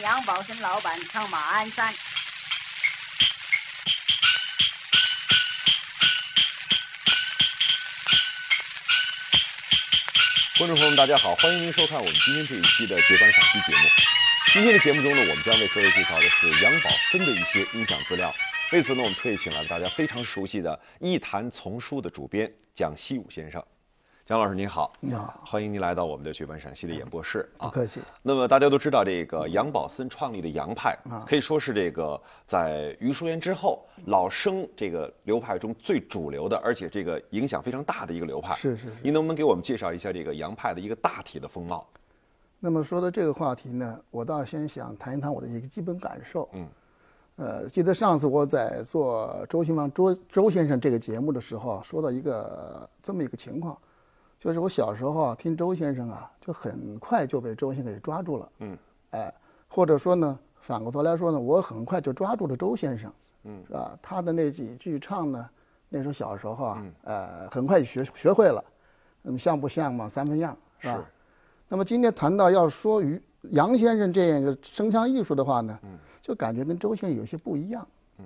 杨宝森老板唱《马鞍山》。观众朋友们，大家好，欢迎您收看我们今天这一期的绝版赏析节目。今天的节目中呢，我们将为各位介绍的是杨宝森的一些音响资料。为此呢，我们特意请来了大家非常熟悉的《一坛丛书》的主编蒋希武先生。蒋老师您好，你好，欢迎您来到我们的绝版陕西的演播室啊。不客气。那么大家都知道，这个杨宝森创立的杨派啊可以说是这个在余淑妍之后老生这个流派中最主流的，而且这个影响非常大的一个流派。是是是您能不能给我们介绍一下这个杨派的一个大体的风貌？那么说到这个话题呢，我倒先想谈一谈我的一个基本感受。嗯，呃，记得上次我在做周新芳周周先生这个节目的时候啊，说到一个这么一个情况，就是我小时候啊听周先生啊，就很快就被周先生给抓住了。嗯，哎，或者说呢，反过头来说呢，我很快就抓住了周先生。嗯，是吧？他的那几句唱呢，那时候小时候啊，嗯呃，很快就学学会了。那么像不像嘛？三分样，是吧？是那么今天谈到要说于杨先生这样一个声腔艺术的话呢，就感觉跟周先生有些不一样，嗯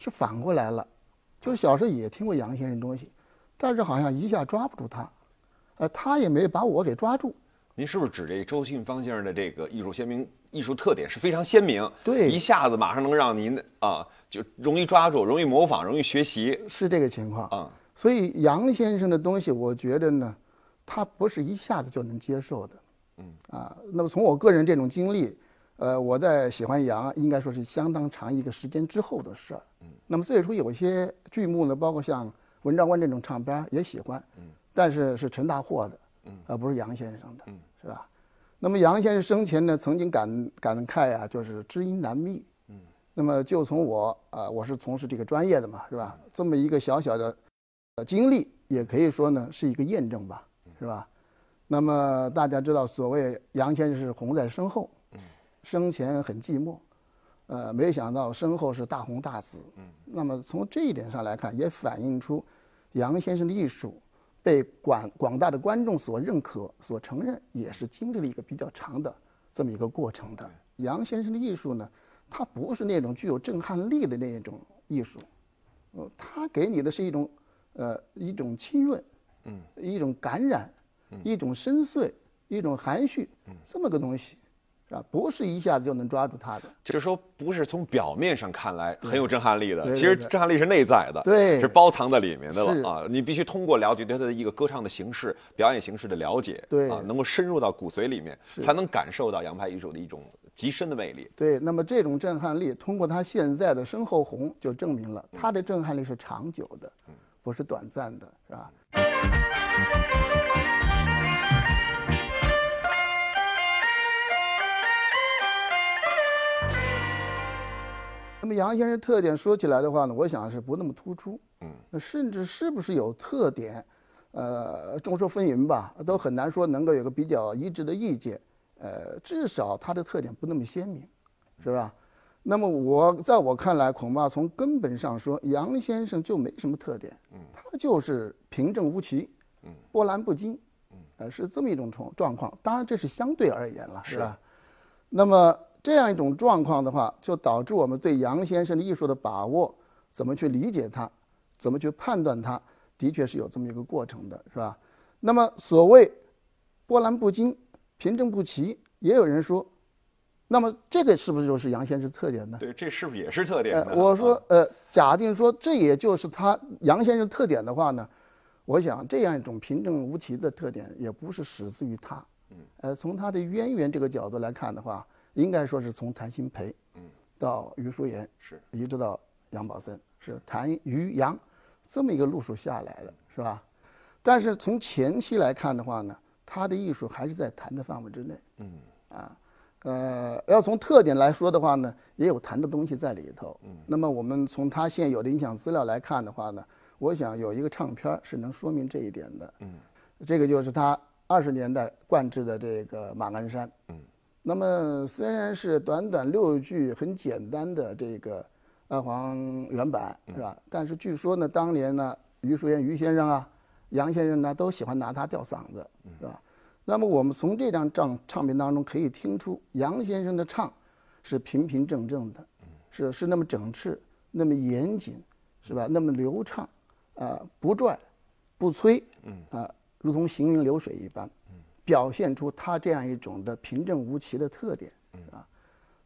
是反过来了，就是小时候也听过杨先生东西，但是好像一下抓不住他，呃，他也没把我给抓住，您是不是指这周信芳先生的这个艺术鲜明、艺术特点是非常鲜明？对一下子马上能让您啊，就容易抓住、容易模仿、容易学习是这个情况。啊。所以杨先生的东西，我觉得呢，他不是一下子就能接受的。嗯啊，那么从我个人这种经历，呃，我在喜欢杨，应该说是相当长一个时间之后的事儿。嗯，那么最初有些剧目呢，包括像文章官这种唱片也喜欢，嗯，但是是陈大获的，嗯，而不是杨先生的，嗯，是吧？那么杨先生生前呢，曾经感感慨啊，就是知音难觅。嗯，那么就从我啊、呃我是从事这个专业的嘛，是吧？这么一个小小的呃经历，也可以说呢是一个验证吧，是吧？那么大家知道，所谓杨先生是红在身后，生前很寂寞，呃，没想到身后是大红大紫。那么从这一点上来看，也反映出杨先生的艺术被广广大的观众所认可、所承认，也是经历了一个比较长的这么一个过程的。杨先生的艺术呢，它不是那种具有震撼力的那种艺术，呃，它给你的是一种呃一种浸润，嗯，一种感染，一种深邃，一种含蓄，这么个东西，不是一下子就能抓住他的。就是说，不是从表面上看来很有震撼力的，对对其实震撼力是内在的，对是包藏在里面的了啊！你必须通过了解对他的一个歌唱的形式、表演形式的了解，对啊，能够深入到骨髓里面，才能感受到洋派艺术的一种极深的魅力。对，那么这种震撼力，通过他现在的身后红就证明了他的震撼力是长久的，不是短暂的，是吧？那么杨先生特点说起来的话呢，我想是不那么突出，嗯，甚至是不是有特点，呃，众说纷纭吧，都很难说能够有个比较一致的意见，呃，至少他的特点不那么鲜明，是吧？那么我在我看来，恐怕从根本上说，杨先生就没什么特点，嗯他就是平正无奇，嗯波澜不惊，嗯呃，是这么一种状状况。当然这是相对而言了，是吧？那么这样一种状况的话，就导致我们对杨先生的艺术的把握，怎么去理解它，怎么去判断它，的确是有这么一个过程的，是吧？那么所谓波澜不惊、平正不奇，也有人说，那么这个是不是就是杨先生特点呢？对，这是不是也是特点呢？呃，我说啊，呃，假定说这也就是他杨先生特点的话呢，我想这样一种平正无奇的特点，也不是始自于他。嗯，呃，从他的渊源这个角度来看的话，应该说是从谭鑫培，嗯，到余淑妍，是一直到杨宝森，是谭余杨这么一个路数下来的，是吧？但是从前期来看的话呢，他的艺术还是在谭的范围之内。嗯，啊，呃，要从特点来说的话呢，也有谈的东西在里头。嗯，那么我们从他现有的影响资料来看的话呢，我想有一个唱片是能说明这一点的。嗯，这个就是他二十年代灌制的这个《马鞍山》。嗯，那么虽然是短短六句很简单的这个二黄原版是吧？但是据说呢，当年呢，余淑妍余先生啊，杨先生呢都喜欢拿它吊嗓子，是吧？那么我们从这张唱唱片当中可以听出，杨先生的唱是平平正正的，是是那么整饬，那么严谨，是吧？那么流畅，啊、不拽，不催，啊、如同行云流水一般，表现出他这样一种的平正无奇的特点，啊。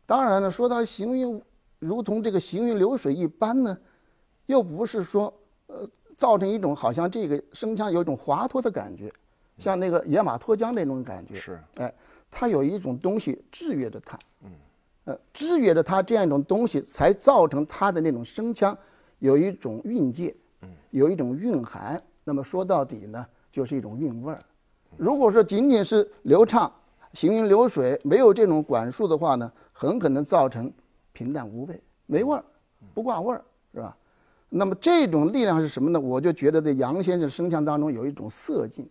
当然了，说他行云如同这个行云流水一般呢，又不是说呃造成一种好像这个声腔有一种滑脱的感觉，像那个野马脱缰那种感觉。是，哎，它有一种东西制约着它，嗯，呃，制约着它这样一种东西，才造成它的那种声腔有一种韵界，嗯，有一种蕴含。那么说到底呢，就是一种韵味儿。如果说仅仅是流畅、行云流水，没有这种管束的话呢，很可能造成平淡无味、没味儿、不挂味儿，是吧？那么这种力量是什么呢？我就觉得在杨先生声腔当中有一种色劲，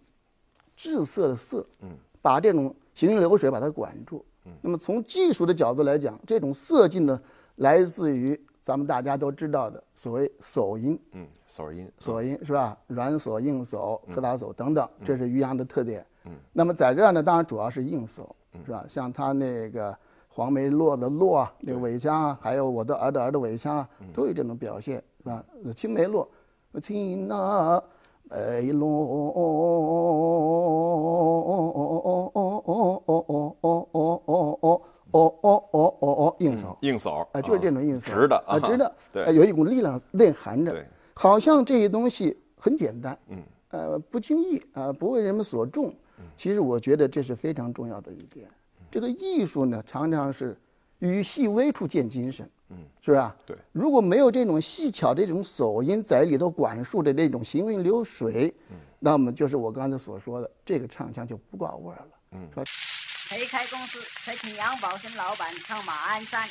至色的色，嗯，把这种行云流水把它管住。那么从技术的角度来讲，这种色劲呢，来自于咱们大家都知道的所谓手音，嗯，手音，锁音是吧？软锁、硬锁、柯达锁等等，这是渔阳的特点。嗯那么在这儿呢，当然主要是硬锁，是吧？像他那个黄梅落的落啊，那个尾腔啊，还有我的儿的儿的尾腔啊，都有这种表现，是吧？青梅落，青啊梅落，硬手。硬手儿，啊，就是这种硬扫，直的啊，直的，对呃有一股力量内含着，好像这些东西很简单，嗯，呃，不经意啊，不为人们所重。其实我觉得这是非常重要的一点。这个艺术呢，常常是于细微处见精神，嗯，是吧？对。如果没有这种细巧的这种手音在里头管束的这种行云流水，那么就是我刚才所说的，这个唱腔就不挂味儿了，嗯，是吧？谁开公司，才请杨宝森老板上马鞍山。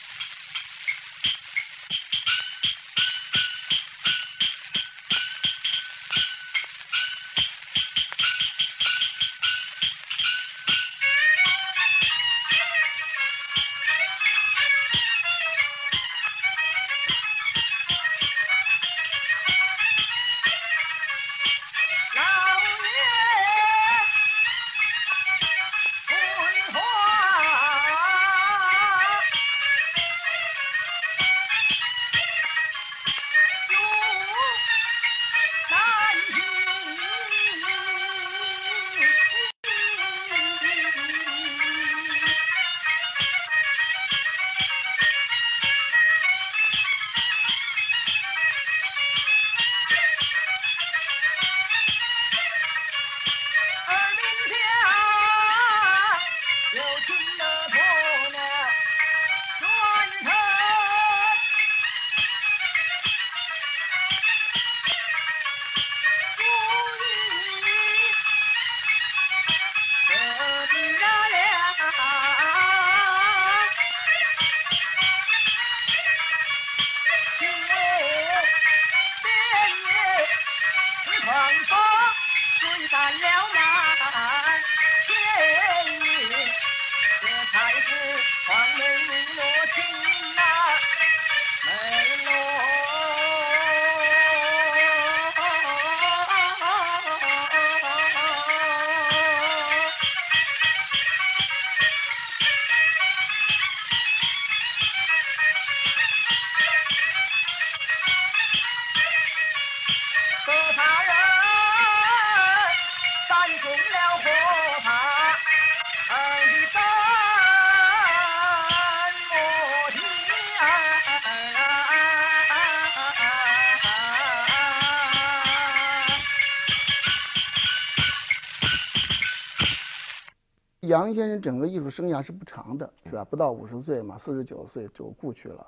杨先生整个艺术生涯是不长的，是吧？不到五十岁嘛，四十九岁就故去了。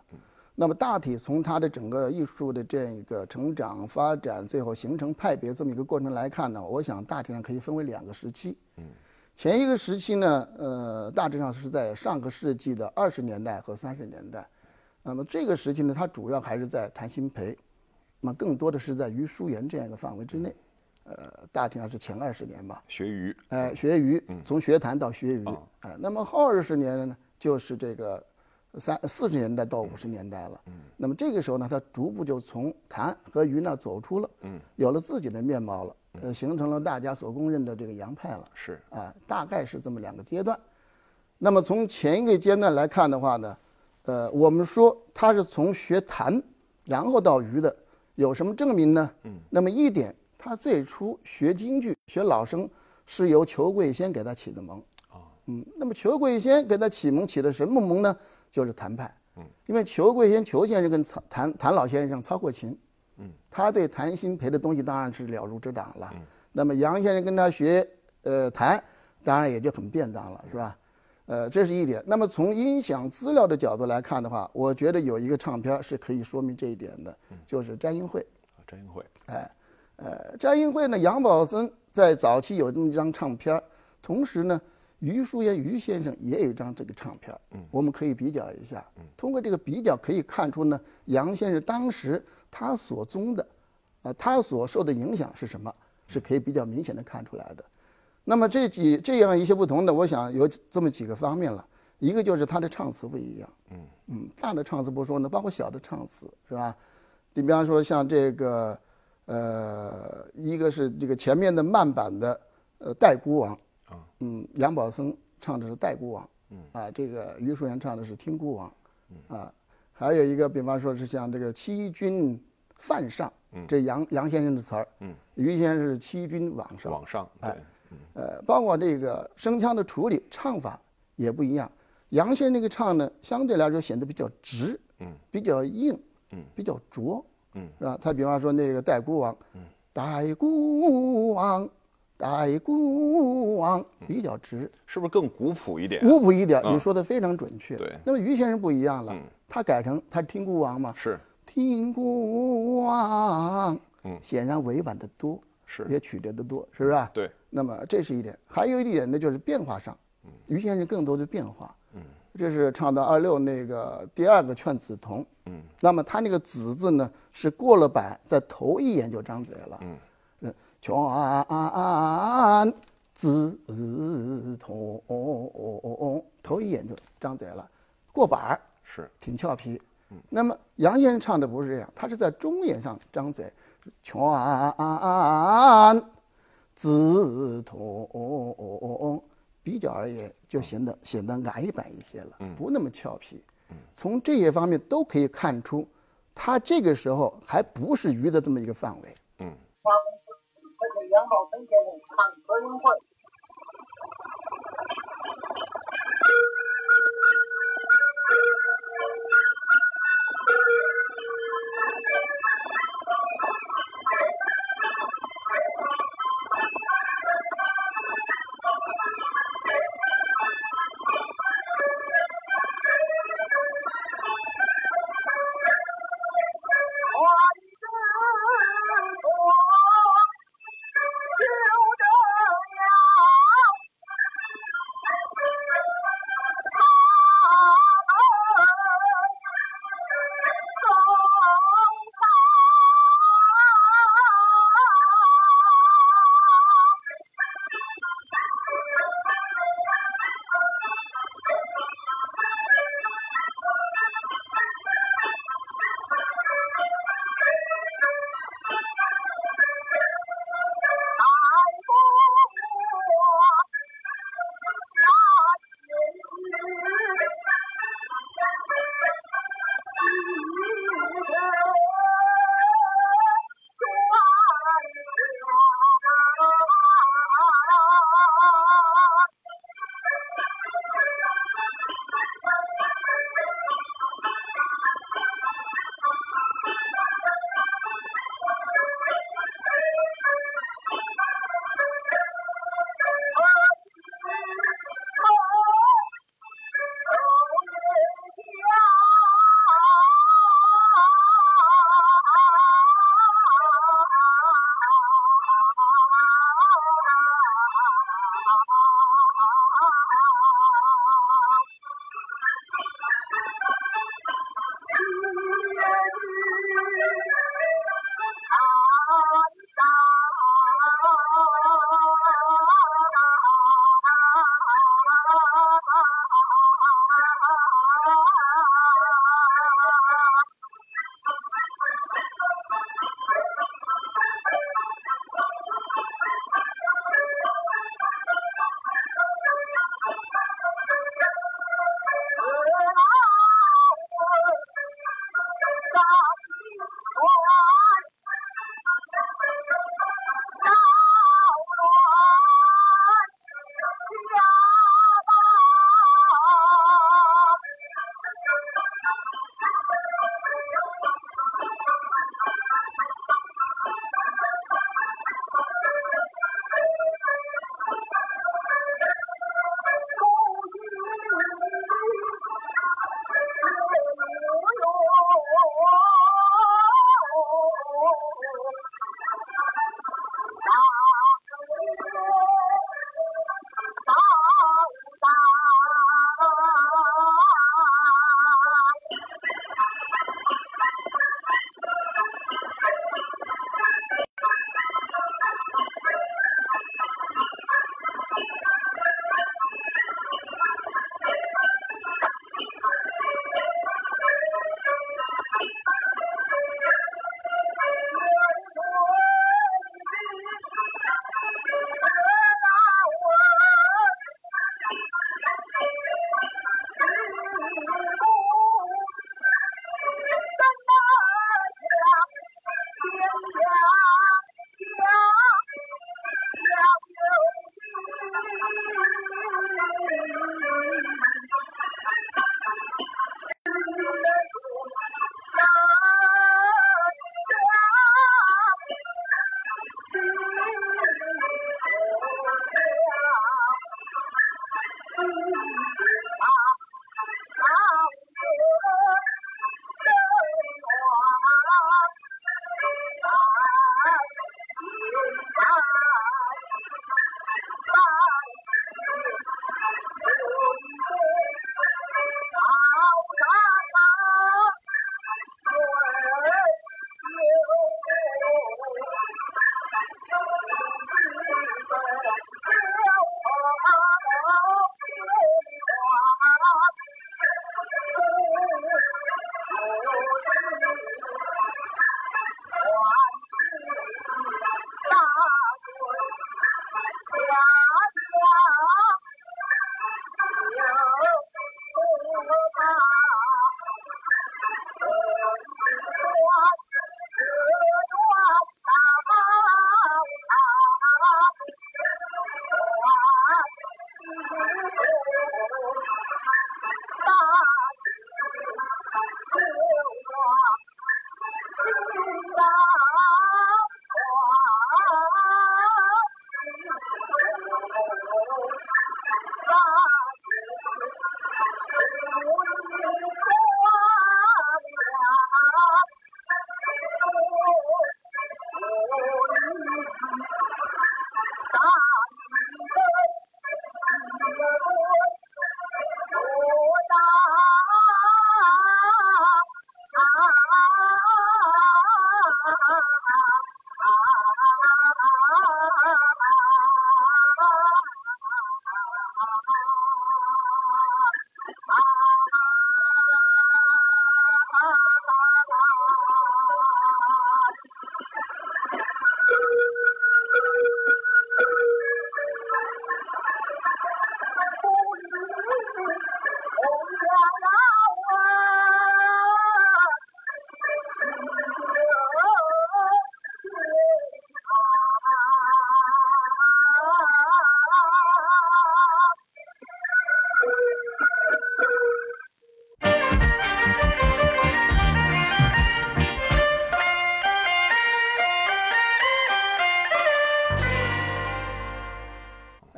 那么大体从他的整个艺术的这样一个成长发展，最后形成派别这么一个过程来看呢，我想大体上可以分为两个时期。前一个时期呢，呃，大致上是在上个世纪的二十年代和三十年代。那么这个时期呢，它主要还是在谭鑫培，那么更多的是在于淑妍这样一个范围之内。呃，大体上是前二十年吧。学鱼，哎，学鱼，从学坛到学鱼，哦哎，那么后二十年呢，就是这个三四十年代到五十年代了。那么这个时候呢，他逐步就从谭和鱼那走出了，有了自己的面貌了，呃，形成了大家所公认的这个洋派了。是啊，大概是这么两个阶段。那么从前一个阶段来看的话呢，呃，我们说他是从学弹，然后到鱼的，有什么证明呢？嗯，那么一点，他最初学京剧、学老生是由裘桂仙给他起的蒙。嗯，那么裘桂仙给他启蒙起的什么蒙呢？就是谭派。嗯，因为裘桂仙裘先生跟曹谭谭老先生操过琴。嗯，他对谭鑫培的东西当然是了如指掌了。嗯，那么杨先生跟他学呃弹，当然也就很便当了，是吧？呃，这是一点。那么从音响资料的角度来看的话，我觉得有一个唱片是可以说明这一点的，就是《摘音会》。摘音会。哎，呃，《摘音会》呢，杨宝森在早期有这么一张唱片，同时呢。于淑妍于先生也有一张这个唱片嗯，我们可以比较一下。通过这个比较可以看出呢，杨先生当时他所宗的，啊，他所受的影响是什么，是可以比较明显的看出来的。那么这几这样一些不同的，我想有这么几个方面了。一个就是他的唱词不一样，嗯嗯，大的唱词不说呢，包括小的唱词是吧？你比方说像这个，呃，一个是这个前面的慢板的，呃，《代孤王》。嗯，杨宝森唱的是《代孤王》，嗯。啊，这个于淑妍唱的是《听孤王》，嗯。啊，还有一个，比方说是像这个“欺君犯上”，嗯，这杨杨先生的词儿，嗯，于先生是“欺君罔上”，往上，哎，呃，包括这个声腔的处理、唱法也不一样。杨先生那个唱呢，相对来说显得比较直，嗯，比较硬，嗯，比较拙，嗯，是吧？他比方说那个《代孤王》，嗯，代孤王。代孤王比较直，是不是更古朴一点？古朴一点，你说的非常准确。对，那么于先生不一样了，他改成他听孤王嘛？是听孤王，嗯，显然委婉的多，是也曲折的多，是不是？对。那么这是一点，还有一点呢，就是变化上，于先生更多的变化，嗯，这是唱到二六那个第二个劝子童，嗯，那么他那个子字呢，是过了板，在头一眼就张嘴了，嗯。劝子童，头一眼就张嘴了，过板儿是。挺俏皮。那么杨先生唱的不是这样，他是在中眼上张嘴，劝子童，比较而言就显得显得矮板一些了，不那么俏皮。从这些方面都可以看出，他这个时候还不是鱼的这么一个范围。嗯。杨宝森先生唱歌音会。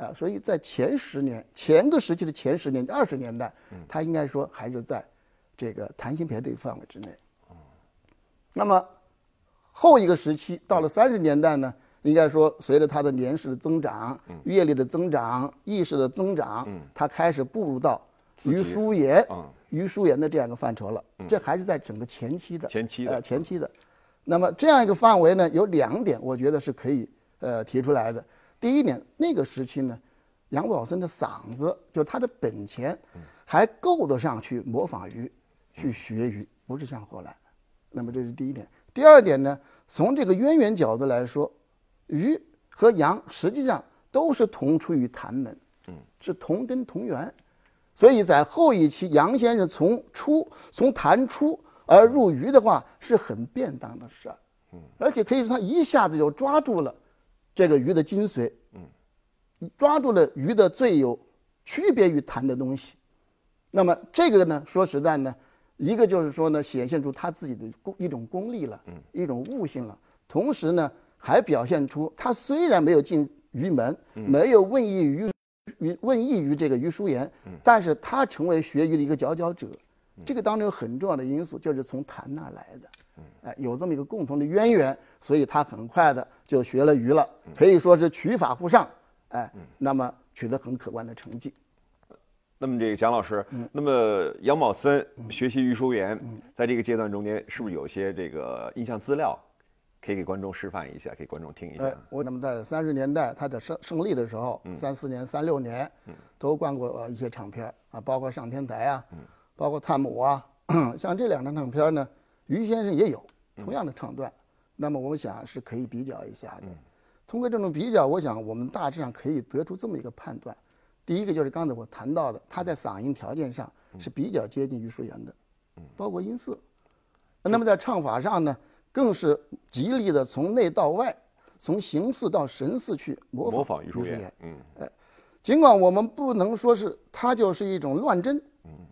啊，所以在前十年、前个时期的前十年、二十年代，它应该说还是在这个弹性排队范围之内。那么后一个时期到了三十年代呢，应该说随着他的年事的增长、阅历的增长、意识的增长，他开始步入到于淑妍、于淑妍的这样一个范畴了。这还是在整个前期的前期的呃前期的。那么这样一个范围呢，有两点，我觉得是可以呃提出来的。第一点，那个时期呢，杨宝森的嗓子，就他的本钱，还够得上去模仿鱼，去学鱼，不是像后来。那么这是第一点。第二点呢，从这个渊源角度来说，鱼和羊实际上都是同出于谭门，嗯是同根同源。所以在后一期，杨先生从出从谭出而入鱼的话，是很便当的事儿。而且可以说他一下子就抓住了这个鱼的精髓，抓住了鱼的最有区别于谭的东西。那么这个呢，说实在呢，一个就是说呢，显现出他自己的一种功力了，一种悟性了。同时呢，还表现出他虽然没有进鱼门，没有问益于于问益于这个于淑妍，但是他成为学鱼的一个佼佼者。这个当中有很重要的因素，就是从谭那儿来的。哎，有这么一个共同的渊源，所以他很快的就学了鱼了，可以说是取法乎上，哎，那么取得很可观的成绩。那么这个蒋老师，那么杨宝森学习于淑妍，在这个阶段中间，是不是有些这个印象资料，可以给观众示范一下，给观众听一下？哎，我那么在三十年代他的胜胜利的时候，三四年、三六年，都灌过呃一些唱片儿啊，包括上天台啊，包括探母啊，像这两张唱片呢，于先生也有同样的唱段，那么我想是可以比较一下的。通过这种比较，我想我们大致上可以得出这么一个判断：第一个就是刚才我谈到的，他在嗓音条件上是比较接近于淑妍的，包括音色。那么在唱法上呢，更是极力的从内到外，从形似到神似去模仿于淑淑妍，嗯，尽管我们不能说是他就是一种乱真，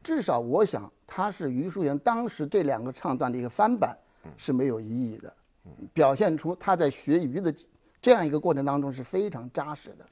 至少我想它是余淑妍当时这两个唱段的一个翻版是没有异议的，表现出他在学余的这样一个过程当中是非常扎实的。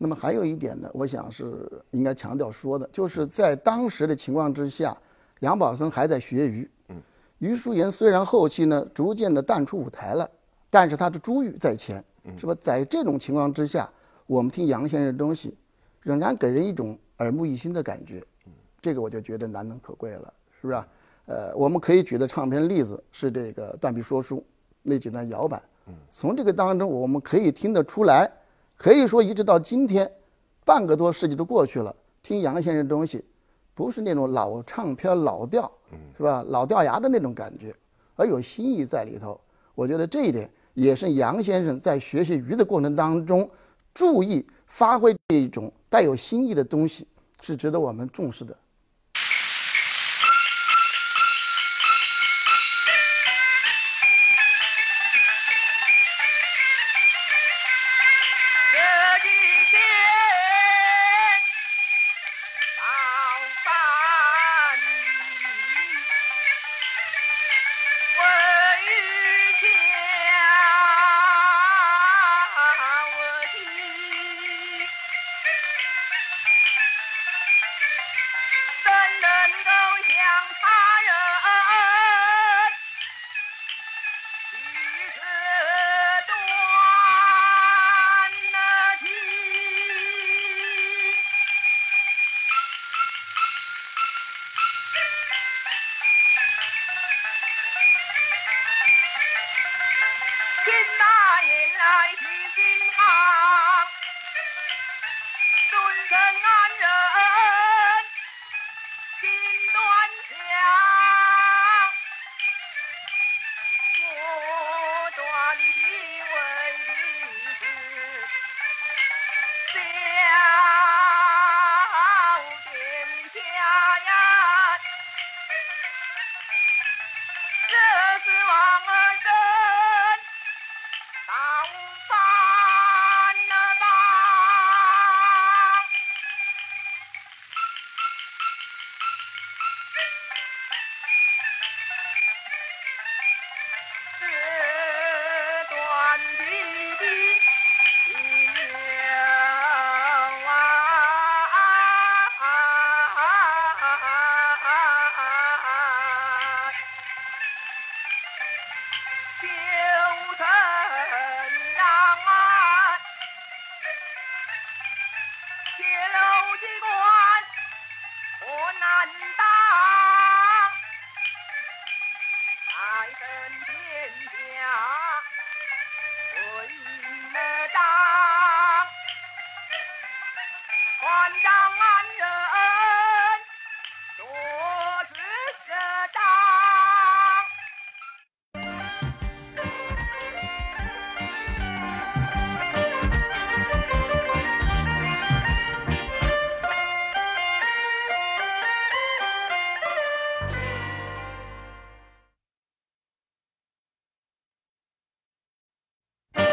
那么还有一点呢，我想是应该强调说的，就是在当时的情况之下，杨宝森还在学瑜。嗯，余淑妍虽然后期呢逐渐的淡出舞台了，但是他的珠玉在前，是吧？在这种情况之下，我们听杨先生的东西，仍然给人一种耳目一新的感觉。这个我就觉得难能可贵了，是不是？呃，我们可以举的唱片例子是这个《断臂说书》那几段摇板。从这个当中，我们可以听得出来。可以说，一直到今天，半个多世纪都过去了，听杨先生的东西，不是那种老唱片老调，是吧？老掉牙的那种感觉，而有新意在里头。我觉得这一点也是杨先生在学习鱼的过程当中，注意发挥这种带有新意的东西，是值得我们重视的。